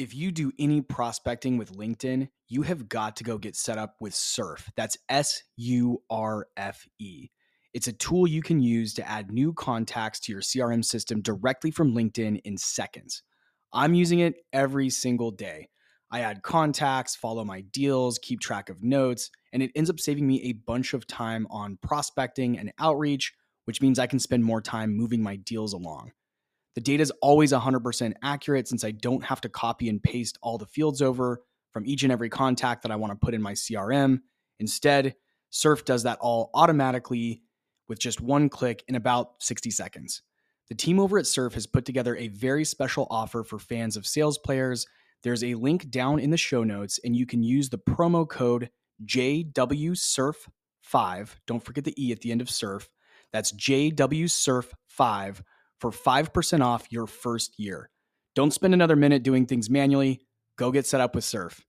If you do any prospecting with LinkedIn, you have got to go get set up with Surfe. That's S U R F E. It's a tool you can use to add new contacts to your CRM system directly from LinkedIn in seconds. I'm using it every single day. I add contacts, follow my deals, keep track of notes, and it ends up saving me a bunch of time on prospecting and outreach, which means I can spend more time moving my deals along. The data is always 100% accurate since I don't have to copy and paste all the fields over from each and every contact that I want to put in my CRM. Instead, Surfe does that all automatically with just one click in about 60 seconds. The team over at Surfe has put together a very special offer for fans of sales players. There's a link down in the show notes, and you can use the promo code JWSurf5. Don't forget the E at the end of Surfe. That's JWSurf5 for 5% off your first year. Don't spend another minute doing things manually. Go get set up with Surfe.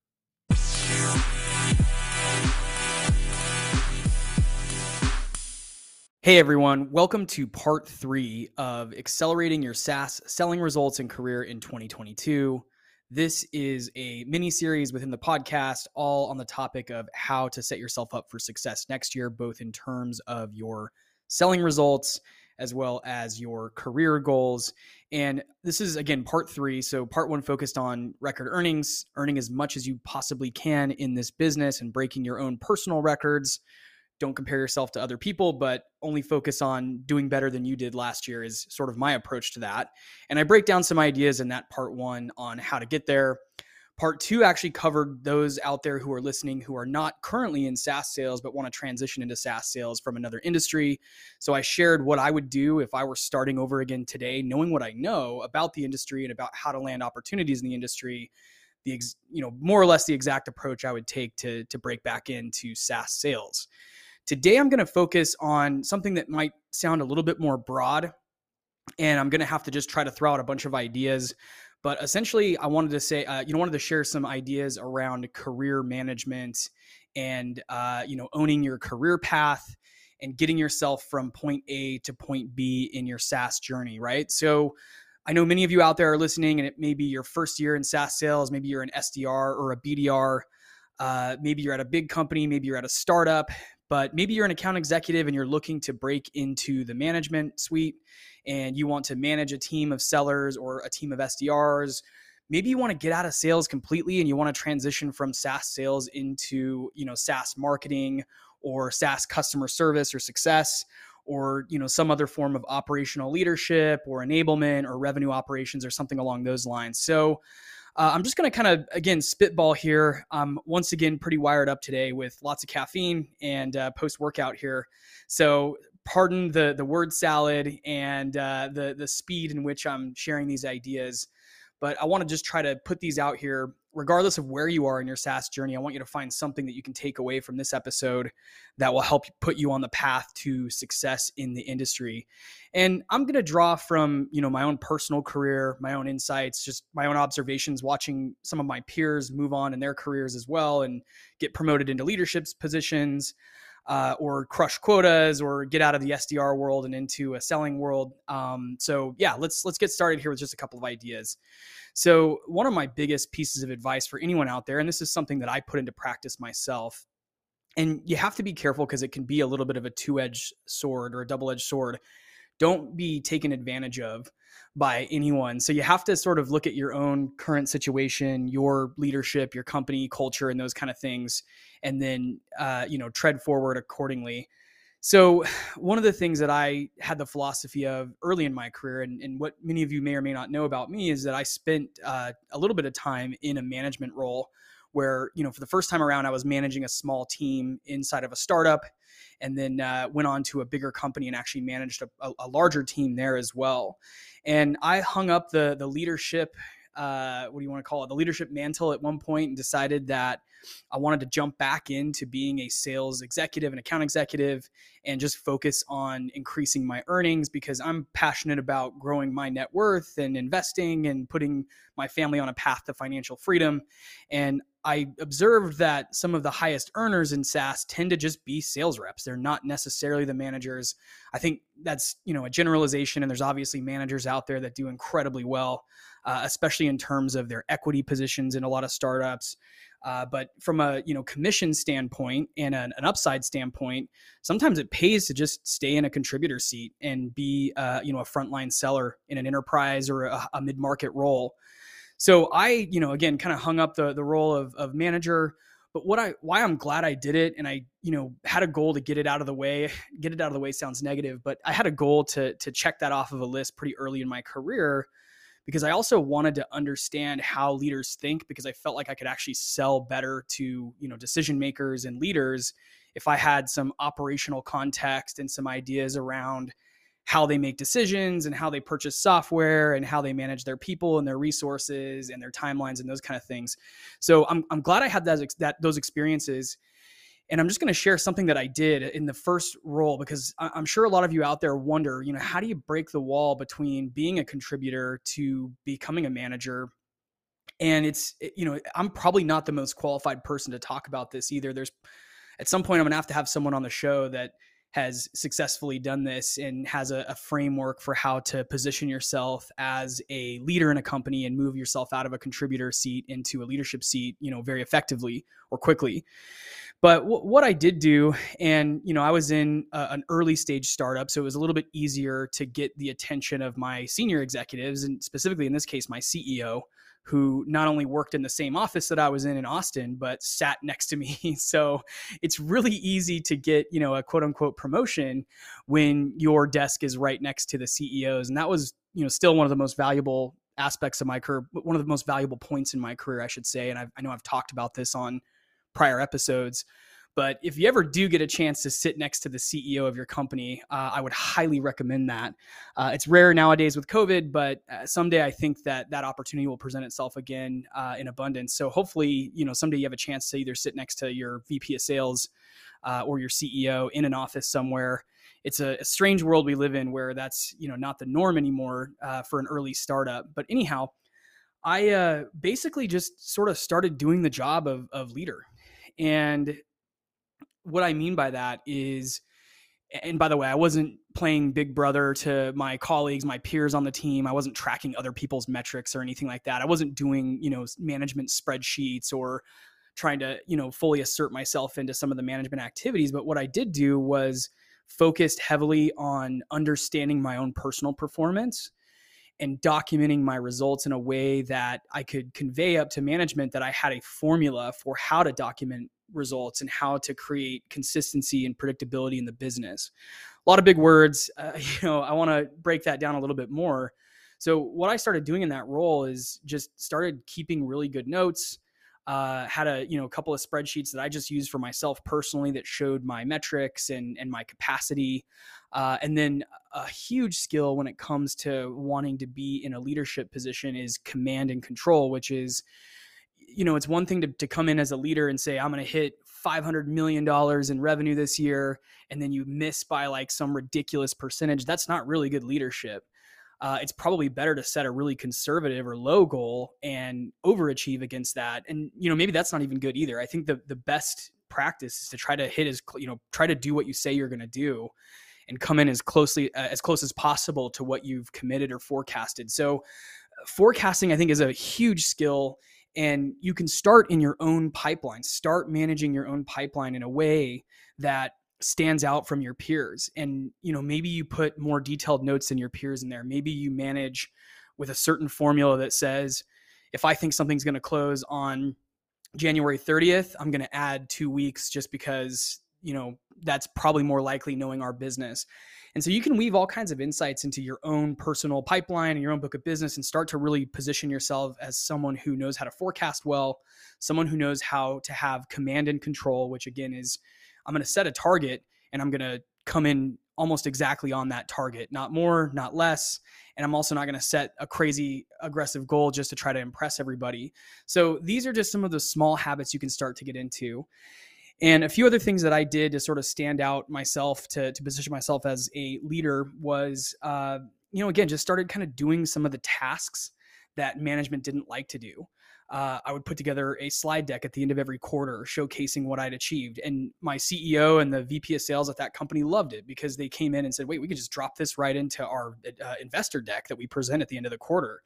Hey everyone, welcome to part three of accelerating your SaaS selling results and career in 2022. This is a mini series within the podcast, all on the topic of how to set yourself up for success next year, both in terms of your selling results as well as your career goals. And this is again part three. So, part one focused on record earnings, earning as much as you possibly can in this business and breaking your own personal records. Don't compare yourself to other people, but only focus on doing better than you did last year, is sort of my approach to that. And I break down some ideas in that part one on how to get there. Part two actually covered those out there who are listening who are not currently in SaaS sales but want to transition into SaaS sales from another industry. So I shared what I would do if I were starting over again today, knowing what I know about the industry and about how to land opportunities in the industry. The ex, you know more or less the exact approach I would take to to break back into SaaS sales. Today I'm going to focus on something that might sound a little bit more broad, and I'm going to have to just try to throw out a bunch of ideas but essentially, I wanted to say, uh, you know, wanted to share some ideas around career management and, uh, you know, owning your career path and getting yourself from point A to point B in your SaaS journey, right? So, I know many of you out there are listening, and it may be your first year in SaaS sales. Maybe you're an SDR or a BDR. Uh, maybe you're at a big company. Maybe you're at a startup. But maybe you're an account executive and you're looking to break into the management suite and you want to manage a team of sellers or a team of SDRs. Maybe you want to get out of sales completely and you want to transition from SaaS sales into, you know, SaaS marketing or SaaS customer service or success or, you know, some other form of operational leadership or enablement or revenue operations or something along those lines. So, uh, I'm just going to kind of, again, spitball here. I'm once again pretty wired up today with lots of caffeine and uh, post workout here. So pardon the the word salad and uh, the the speed in which I'm sharing these ideas. But I want to just try to put these out here, regardless of where you are in your SaaS journey. I want you to find something that you can take away from this episode that will help put you on the path to success in the industry. And I'm going to draw from you know my own personal career, my own insights, just my own observations, watching some of my peers move on in their careers as well and get promoted into leadership positions uh, or crush quotas or get out of the SDR world and into a selling world. Um, so yeah, let's let's get started here with just a couple of ideas. So one of my biggest pieces of advice for anyone out there, and this is something that I put into practice myself, and you have to be careful because it can be a little bit of a two-edged sword or a double-edged sword. Don't be taken advantage of by anyone. So you have to sort of look at your own current situation, your leadership, your company culture, and those kind of things, and then uh, you know tread forward accordingly. So one of the things that I had the philosophy of early in my career, and, and what many of you may or may not know about me, is that I spent uh, a little bit of time in a management role where you know for the first time around i was managing a small team inside of a startup and then uh, went on to a bigger company and actually managed a, a, larger team there as well and i hung up the the leadership uh, what do you want to call it the leadership mantle at one point and decided that I wanted to jump back into being a sales executive and account executive and just focus on increasing my earnings because I'm passionate about growing my net worth and investing and putting my family on a path to financial freedom. And I observed that some of the highest earners in SaaS tend to just be sales reps. They're not necessarily the managers. I think that's you know a generalization, and there's obviously managers out there that do incredibly well, uh, especially in terms of their equity positions in a lot of startups. Uh, but from a you know commission standpoint and an, an, upside standpoint, sometimes it pays to just stay in a contributor seat and be uh, you know a frontline seller in an enterprise or a, a mid market role. So I, you know, again, kind of hung up the the role of of manager. But what I why I'm glad I did it and I, you know, had a goal to get it out of the way. Get it out of the way sounds negative, but I had a goal to to check that off of a list pretty early in my career because I also wanted to understand how leaders think because I felt like I could actually sell better to, you know, decision makers and leaders if I had some operational context and some ideas around how they make decisions and how they purchase software and how they manage their people and their resources and their timelines and those kind of things. So I'm, I'm glad I had that, that those experiences. And I'm just going to share something that I did in the first role because I'm sure a lot of you out there wonder, you know, how do you break the wall between being a contributor to becoming a manager? And it's, eh, you know, I'm probably not the most qualified person to talk about this either. There's at some point I'm going to have to have someone on the show that has successfully done this and has a, a, framework for how to position yourself as a leader in a company and move yourself out of a contributor seat into a leadership seat, you know, very effectively or quickly. But w- what I did do, and you know, I was in a, an early stage startup, so it was a little bit easier to get the attention of my senior executives, and specifically in this case, my CEO who not only worked in the same office that I was in in Austin, but sat next to me. So it's really easy to get, you know, a quote unquote promotion when your desk is right next to the CEOs. And that was, you know, still one of the most valuable aspects of my career, one of the most valuable points in my career, I should say. And I've, I know I've talked about this on prior episodes. But if you ever do get a chance to sit next to the CEO of your company, uh, I would highly recommend that. Uh, it's rare nowadays with COVID, but uh, someday I think that that opportunity will present itself again uh, in abundance. So hopefully, you know, someday you have a chance to either sit next to your VP of sales uh, or your CEO in an office somewhere. It's a, a, strange world we live in where that's you know not the norm anymore uh, for an early startup. But anyhow, I uh, basically just sort of started doing the job of, of leader and what I mean by that is, and by the way, I wasn't playing big brother to my colleagues, my peers on the team. I wasn't tracking other people's metrics or anything like that. I wasn't doing, you know, management spreadsheets or trying to, you know, fully assert myself into some of the management activities. But what I did do was focused heavily on understanding my own personal performance and documenting my results in a way that I could convey up to management that I had a formula for how to document results and how to create consistency and predictability in the business. A lot of big words. Uh, you know, I want to break that down a little bit more. So what I started doing in that role is just started keeping really good notes. Uh, had a you know a couple of spreadsheets that I just used for myself personally that showed my metrics and and my capacity, uh, and then a huge skill when it comes to wanting to be in a leadership position is command and control, which is you know, it's one thing to, to come in as a leader and say, I'm going to hit $500 million in revenue this year, and then you miss by like some ridiculous percentage. That's not really good leadership. Uh, it's probably better to set a really conservative or low goal and overachieve against that. And, you know, maybe that's not even good either. I think the, the best practice is to try to hit as, you know, try to do what you say you're going to do and come in as closely, uh, as close as possible to what you've committed or forecasted. So, forecasting, I think, is a huge skill and you can start in your own pipeline start managing your own pipeline in a way that stands out from your peers and you know maybe you put more detailed notes than your peers in there. Maybe you manage with a certain formula that says if i think something's going to close on january 30th i'm going to add two weeks just because you know that's probably more likely knowing our business. And so you can weave all kinds of insights into your own personal pipeline and your own book of business and start to really position yourself as someone who knows how to forecast well, someone who knows how to have command and control, which again is I'm going to set a target and I'm going to come in almost exactly on that target, not more, not less. And I'm also not going to set a crazy aggressive goal just to try to impress everybody. So these are just some of the small habits you can start to get into. And a few other things that I did to sort of stand out myself to, to position myself as a leader was, uh, you know, again, just started kind of doing some of the tasks that management didn't like to do. Uh, I would put together a slide deck at the end of every quarter showcasing what I'd achieved. And my CEO and the VP of sales at that company loved it because they came in and said, wait, we can just drop this right into our uh, investor deck that we present at the end of the quarter.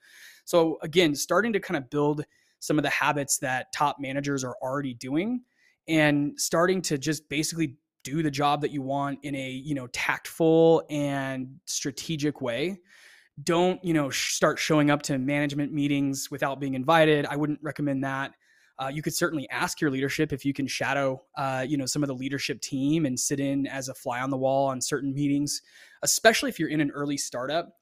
So, again, starting to kind of build some of the habits that top managers are already doing and starting to just basically do the job that you want in a you know tactful and strategic way don't you know start showing up to management meetings without being invited i wouldn't recommend that. Uh, you could certainly ask your leadership if you can shadow uh, you know some of the leadership team and sit in as a fly on the wall on certain meetings especially if you're in an early startup.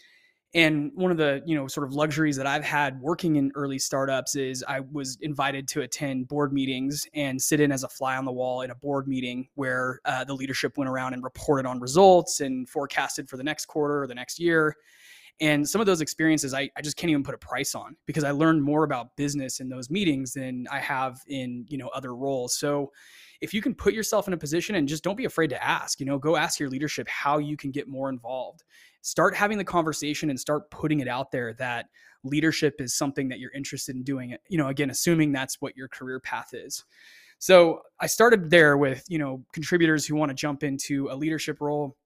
And one of the you know sort of luxuries that i've had working in early startups is i was invited to attend board meetings and sit in as a fly on the wall in a board meeting where uh, the leadership went around and reported on results and forecasted for the next quarter or the next year and some of those experiences I, I just can't even put a price on because I learned more about business in those meetings than I have in, you know, other roles. So if you can put yourself in a position and just don't be afraid to ask, you know, go ask your leadership how you can get more involved. Start having the conversation and start putting it out there that leadership is something that you're interested in doing. You know, again, assuming that's what your career path is. So I started there with, you know, contributors who want to jump into a leadership role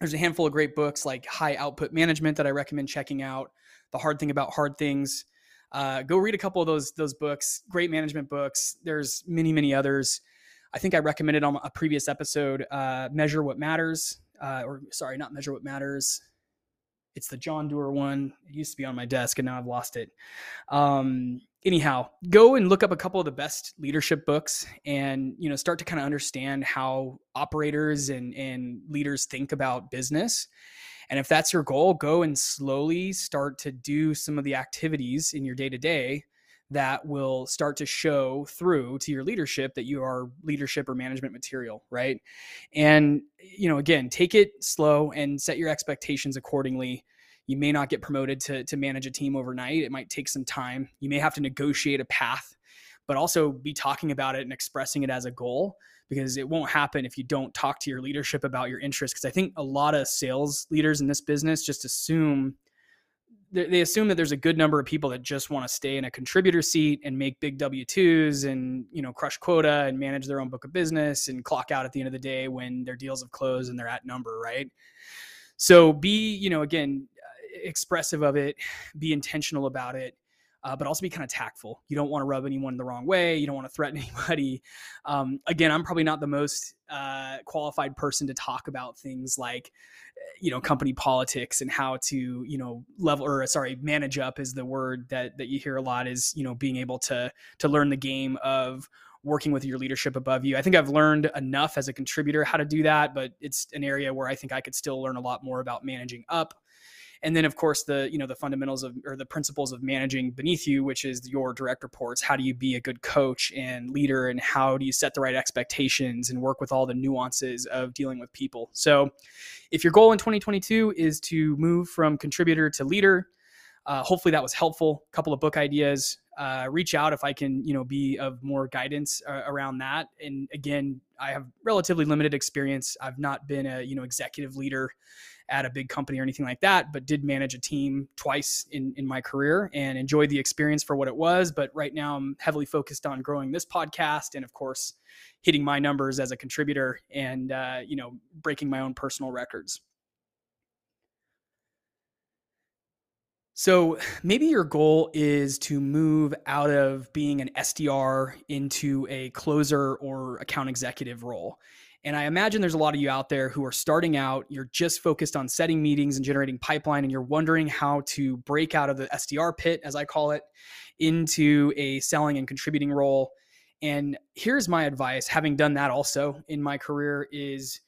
there's a handful of great books like High Output Management that I recommend checking out. The Hard Thing About Hard Things. Uh, go read a couple of those those books. Great management books. There's many many others. I think I recommended on a previous episode. Uh, Measure What Matters, uh, or sorry, not Measure What Matters. It's the John Doerr one. It used to be on my desk, and now I've lost it. Um, anyhow, go and look up a couple of the best leadership books, and you know, start to kind of understand how operators and and leaders think about business. And if that's your goal, go and slowly start to do some of the activities in your day to day that will start to show through to your leadership that you are leadership or management material, right? And you know, again, take it slow and set your expectations accordingly. You may not get promoted to to manage a team overnight. It might take some time. You may have to negotiate a path, but also be talking about it and expressing it as a goal because it won't happen if you don't talk to your leadership about your interests because I think a lot of sales leaders in this business just assume they assume that there's a good number of people that just want to stay in a contributor seat and make big W2s and, you know, crush quota and manage their own book of business and clock out at the end of the day when their deals have closed and they're at number, right? So be, you know, again, expressive of it, be intentional about it uh, but also be kind of tactful. You don't want to rub anyone the wrong way. You don't want to threaten anybody. Um, again, I'm probably not the most uh, qualified person to talk about things like, eh, you know, company politics and how to, you know, level or sorry, manage up is the word that that you hear a lot. Is you know being able to to learn the game of working with your leadership above you. I think I've learned enough as a contributor how to do that, but it's an area where I think I could still learn a lot more about managing up and then of course the you know the fundamentals of or the principles of managing beneath you which is your direct reports how do you be a good coach and leader and how do you set the right expectations and work with all the nuances of dealing with people so if your goal in 2022 is to move from contributor to leader uh, hopefully that was helpful a couple of book ideas uh, reach out if I can, you know, be of more guidance uh, around that. And again, I have relatively limited experience. I've not been a, you know, executive leader at a big company or anything like that, but did manage a team twice in, in my career and enjoyed the experience for what it was. But right now I'm heavily focused on growing this podcast and of course hitting my numbers as a contributor and, uh, you know, breaking my own personal records. So maybe your goal is to move out of being an SDR into a closer or account executive role. And I imagine there's a lot of you out there who are starting out, you're just focused on setting meetings and generating pipeline, and you're wondering how to break out of the SDR pit, as I call it, into a selling and contributing role. And here's my advice, having done that also in my career, is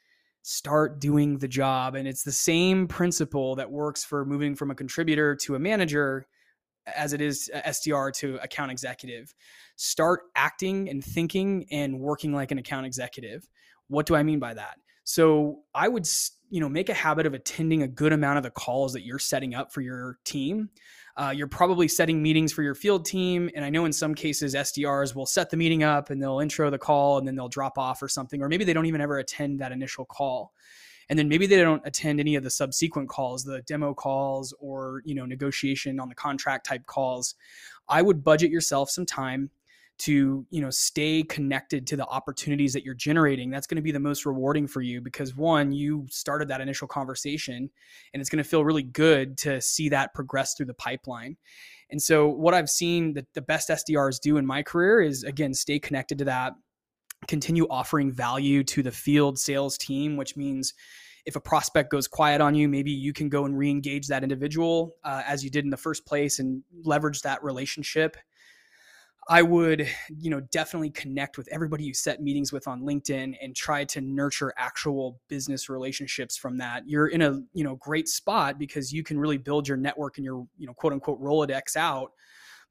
start doing the job. And it's the same principle that works for moving from a contributor to a manager as it is SDR to account executive. Start acting and thinking and working like an account executive. What do I mean by that? So I would, you know, make a habit of attending a good amount of the calls that you're setting up for your team. Uh, you're probably setting meetings for your field team. And I know in some cases, SDRs will set the meeting up and they'll intro the call and then they'll drop off or something, or maybe they don't even ever attend that initial call. And then maybe they don't attend any of the subsequent calls, the demo calls or, you know, negotiation on the contract type calls. I would budget yourself some time to you know stay connected to the opportunities that you're generating that's going to be the most rewarding for you because one you started that initial conversation and it's going to feel really good to see that progress through the pipeline. And so what i've seen that the best sdrs do in my career is again stay connected to that continue offering value to the field sales team which means if a prospect goes quiet on you, maybe you can go and re-engage that individual uh, as you did in the first place and leverage that relationship I would, you know, definitely connect with everybody you set meetings with on LinkedIn and try to nurture actual business relationships from that. You're in a, you know, great spot because you can really build your network and your, you know, quote unquote Rolodex out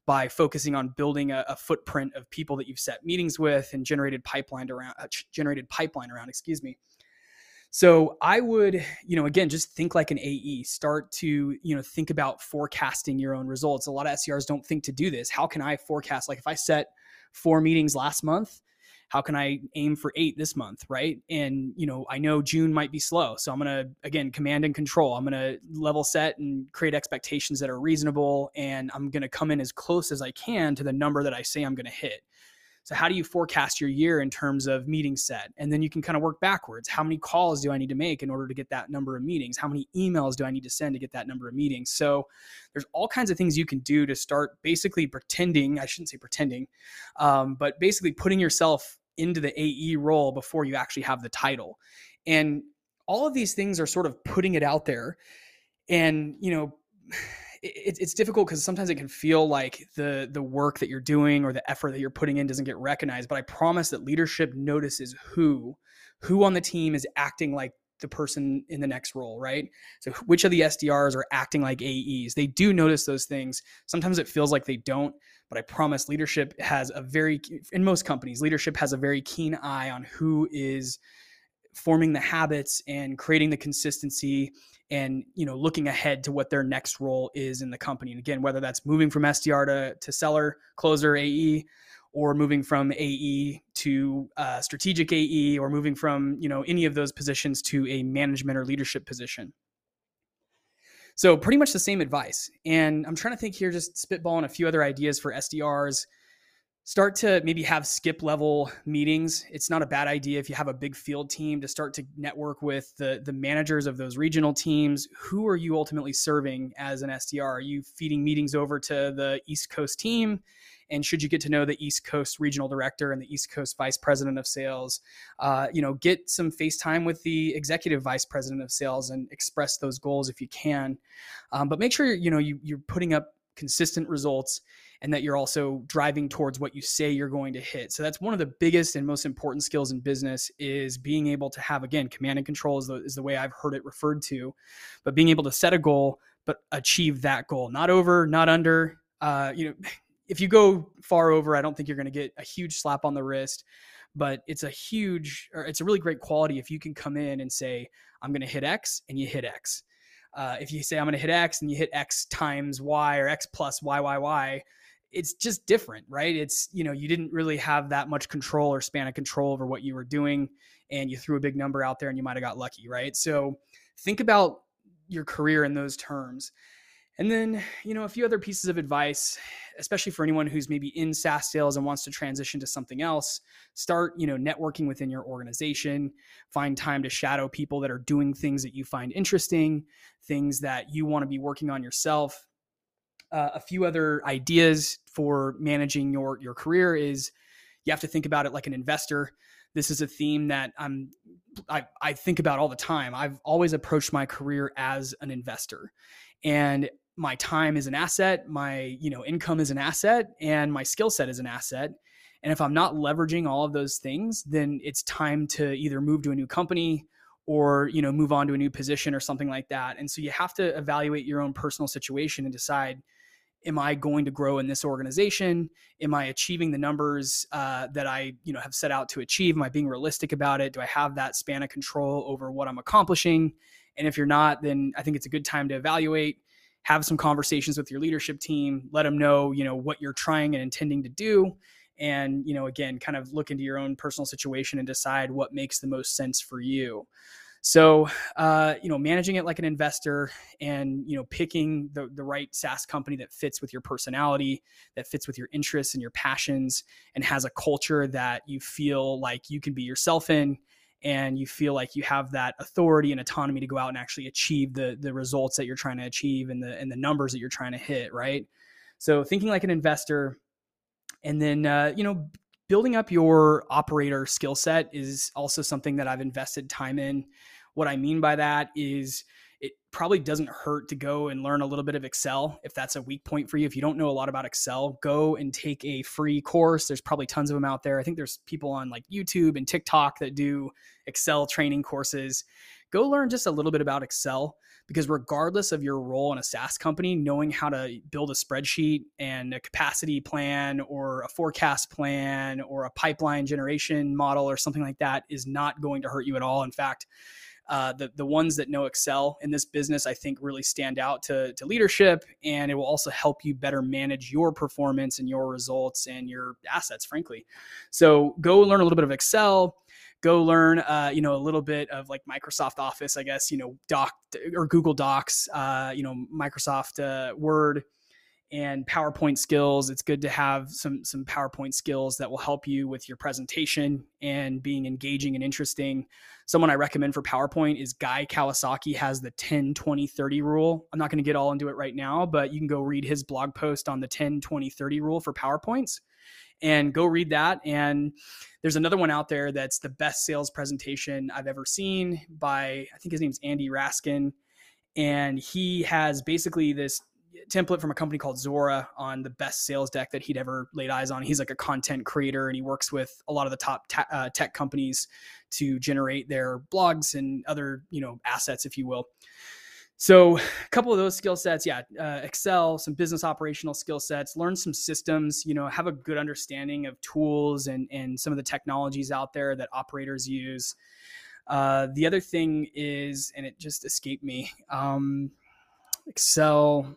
by focusing on building a, a footprint of people that you've set meetings with and generated pipeline around, uh, generated pipeline around, excuse me. So I would, you know, again, just think like an AE. Start to, you know, think about forecasting your own results. A lot of SDRs don't think to do this. How can I forecast? Like if I set four meetings last month, how can I aim for eight this month, right? And you know, I know June might be slow, so I'm gonna again command and control. I'm gonna level set and create expectations that are reasonable, and I'm gonna come in as close as I can to the number that I say I'm gonna hit. So how do you forecast your year in terms of meeting set? And then you can kind of work backwards. How many calls do I need to make in order to get that number of meetings? How many emails do I need to send to get that number of meetings? So there's all kinds of things you can do to start basically pretending, I shouldn't say pretending, um, but basically putting yourself into the AE role before you actually have the title. And all of these things are sort of putting it out there. And, you know, it, it's difficult because sometimes it can feel like the the work that you're doing or the effort that you're putting in doesn't get recognized. But I promise that leadership notices who who on the team is acting like the person in the next role, right? So which of the SDRs are acting like AEs? They do notice those things. Sometimes it feels like they don't, but I promise leadership has a very in most companies, leadership has a very keen eye on who is forming the habits and creating the consistency and you know looking ahead to what their next role is in the company. And again whether that's moving from sdr to, to seller closer ae or moving from ae to uh, strategic ae or moving from you know any of those positions to a management or leadership position. So pretty much the same advice. And i'm trying to think here just spitballing a few other ideas for sdrs start to maybe have skip level meetings. It's not a bad idea if you have a big field team to start to network with the the managers of those regional teams. Who are you ultimately serving as an SDR? Are you feeding meetings over to the East Coast team? And should you get to know the East Coast regional director and the East Coast vice president of sales, uh, you know, get some FaceTime with the executive vice president of sales and express those goals if you can. Um, but make sure you know you, you're putting up consistent results and that you're also driving towards what you say you're going to hit. So that's one of the biggest and most important skills in business is being able to have again command and control is the, is the way I've heard it referred to, but being able to set a goal but achieve that goal, not over, not under. Uh, you know, if you go far over, I don't think you're going to get a huge slap on the wrist, but it's a huge or it's a really great quality if you can come in and say I'm going to hit X and you hit X. Uh, if you say I'm going to hit X and you hit X times Y or X plus Y Y Y, it's just different, right? It's, you know, you didn't really have that much control or span of control over what you were doing and you threw a big number out there and you might have got lucky, right? So think about your career in those terms. And then, you know, a few other pieces of advice, especially for anyone who's maybe in SaaS sales and wants to transition to something else, start, you know, networking within your organization, find time to shadow people that are doing things that you find interesting, things that you want to be working on yourself uh, a few other ideas for managing your your career is you have to think about it like an investor. This is a theme that I'm I, I think about all the time. I've always approached my career as an investor. And my time is an asset, my, you know, income is an asset, and my skill set is an asset. And if I'm not leveraging all of those things, then it's time to either move to a new company or you know move on to a new position or something like that and so you have to evaluate your own personal situation and decide am I going to grow in this organization? Am I achieving the numbers uh, that I, you know, have set out to achieve? Am I being realistic about it? Do I have that span of control over what I'm accomplishing? And if you're not, then I think it's a good time to evaluate, have some conversations with your leadership team, let them know, you know, what you're trying and intending to do. And, you know, again, kind of look into your own personal situation and decide what makes the most sense for you. So, uh, you know, managing it like an investor and, you know, picking the, the right SaaS company that fits with your personality, that fits with your interests and your passions, and has a culture that you feel like you can be yourself in and you feel like you have that authority and autonomy to go out and actually achieve the the results that you're trying to achieve and the and the numbers that you're trying to hit, right? So thinking like an investor and then uh, you know building up your operator skill set is also something that I've invested time in. What I mean by that is probably doesn't hurt to go and learn a little bit of Excel if that's a weak point for you. If you don't know a lot about Excel, go and take a free course. There's probably tons of them out there. I think there's people on like YouTube and TikTok that do Excel training courses. Go learn just a little bit about Excel because regardless of your role in a SaaS company, knowing how to build a spreadsheet and a capacity plan or a forecast plan or a pipeline generation model or something like that is not going to hurt you at all. In fact, uh, the the ones that know Excel in this business, I think, really stand out to, to leadership, and it will also help you better manage your performance and your results and your assets, frankly. So go learn a little bit of Excel go learn, uh, you know, a little bit of like Microsoft Office, I guess, you know, Doc or Google Docs, uh, you know, Microsoft uh, Word and PowerPoint skills. It's good to have some some PowerPoint skills that will help you with your presentation and being engaging and interesting. Someone I recommend for PowerPoint is Guy Kawasaki has the 10 20 30 rule. I'm not going to get all into it right now, but you can go read his blog post on the 10 20 30 rule for PowerPoints and go read that. And there's another one out there that's the best sales presentation I've ever seen by, I think his name's Andy Raskin. And he has basically this template from a company called Zuora on the best sales deck that he'd ever laid eyes on. He's like a content creator and he works with a lot of the top ta- uh, tech companies to generate their blogs and other, you know, assets, if you will. So, a couple of those skill sets, yeah, uh, Excel, some business operational skill sets, learn some systems, you know, have a good understanding of tools and and some of the technologies out there that operators use. Uh, the other thing is, and it just escaped me, um, Excel,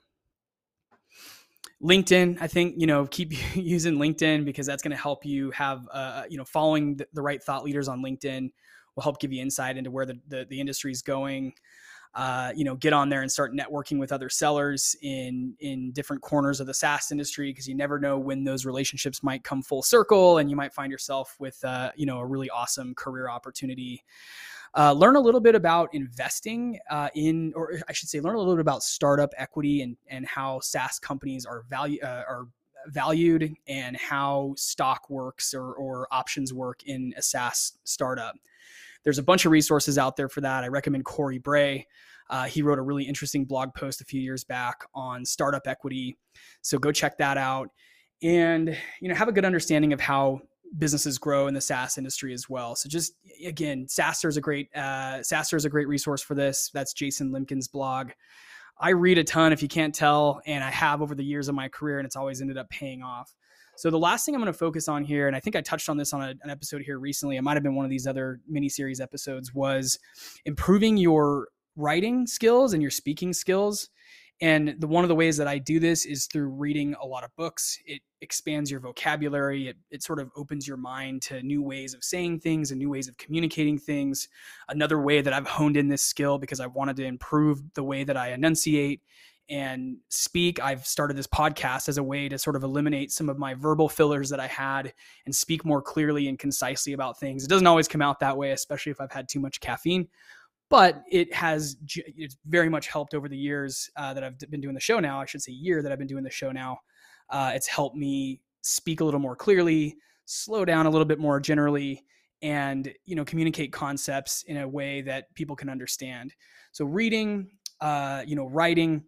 LinkedIn. I think you know keep using LinkedIn because that's going to help you have uh, you know following the, the right thought leaders on LinkedIn will help give you insight into where the the, the industry is going uh, you know, get on there and start networking with other sellers in in different corners of the SaaS industry because you never know when those relationships might come full circle, and you might find yourself with uh, you know a really awesome career opportunity. Uh, learn a little bit about investing uh, in, or I should say, learn a little bit about startup equity and and how SaaS companies are value uh, are valued and how stock works or, or options work in a SaaS startup there's a bunch of resources out there for that. I recommend Corey Bray. Uh, he wrote a really interesting blog post a few years back on startup equity. So go check that out and you know have a good understanding of how businesses grow in the SaaS industry as well. So just again, SaaStr is a great uh, is a great resource for this. That's Jason Lemkin's blog. I read a ton, if you can't tell, and I have over the years of my career, and it's always ended up paying off. So the last thing I'm going to focus on here, and I think I touched on this on a, an episode here recently. It might have been one of these other mini series episodes. Was improving your writing skills and your speaking skills. And the one of the ways that I do this is through reading a lot of books. It expands your vocabulary. It, it sort of opens your mind to new ways of saying things and new ways of communicating things. Another way that I've honed in this skill because I wanted to improve the way that I enunciate and speak. I've started this podcast as a way to sort of eliminate some of my verbal fillers that I had and speak more clearly and concisely about things. It doesn't always come out that way, especially if I've had too much caffeine, but it has it's very much helped over the years uh, that I've been doing the show now. I should say year that I've been doing the show now. Uh, it's helped me speak a little more clearly, slow down a little bit more generally, and you know communicate concepts in a way that people can understand. So reading, uh, you know, writing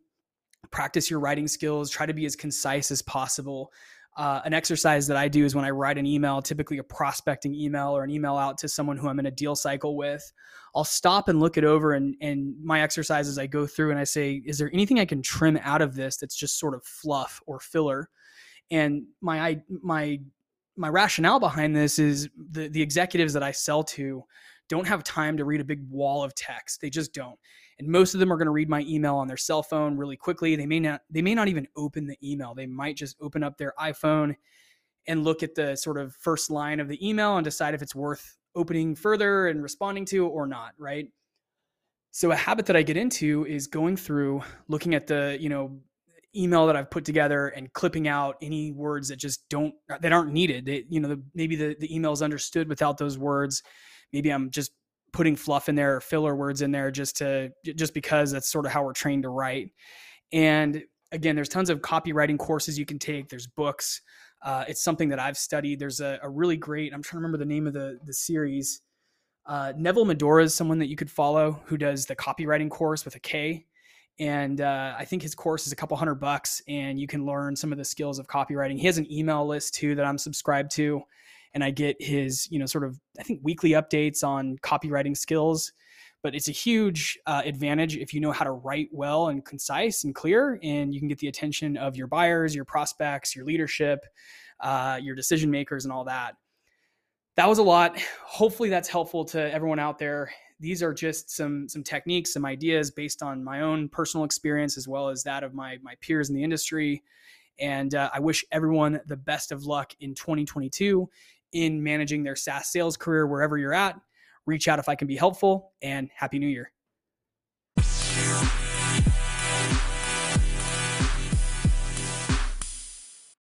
practice your writing skills, try to be as concise as possible. Uh, an exercise that I do is when I write an email, typically a prospecting email or an email out to someone who I'm in a deal cycle with, I'll stop and look it over. And, and my exercise as I go through and I say, is there anything I can trim out of this that's just sort of fluff or filler? And my my my rationale behind this is the the executives that I sell to don't have time to read a big wall of text. They just don't. And most of them are going to read my email on their cell phone really quickly. They may not they may not even open the email. They might just open up their iPhone and look at the sort of first line of the email and decide if it's worth opening further and responding to or not, right? So a habit that I get into is going through looking at the, you know, email that I've put together and clipping out any words that just don't that aren't needed. They, you know, the, maybe the the email is understood without those words. Maybe I'm just putting fluff in there or filler words in there just to just because that's sort of how we're trained to write. And again, there's tons of copywriting courses you can take. There's books. Uh, it's something that I've studied. There's a, a, really great. I'm trying to remember the name of the the series. Uh, Neville Medhora is someone that you could follow who does the copywriting course with a K and uh, I think his course is a couple hundred bucks, and you can learn some of the skills of copywriting. He has an email list too that I'm subscribed to, and I get his you know sort of I think weekly updates on copywriting skills. But it's a huge uh, advantage if you know how to write well and concise and clear, and you can get the attention of your buyers, your prospects, your leadership, uh, your decision makers, and all that. That was a lot. Hopefully, that's helpful to everyone out there these are just some some techniques, some ideas based on my own personal experience as well as that of my my peers in the industry. And uh, I wish everyone the best of luck in 2022 in managing their SaaS sales career wherever you're at. Reach out if I can be helpful, and happy New Year.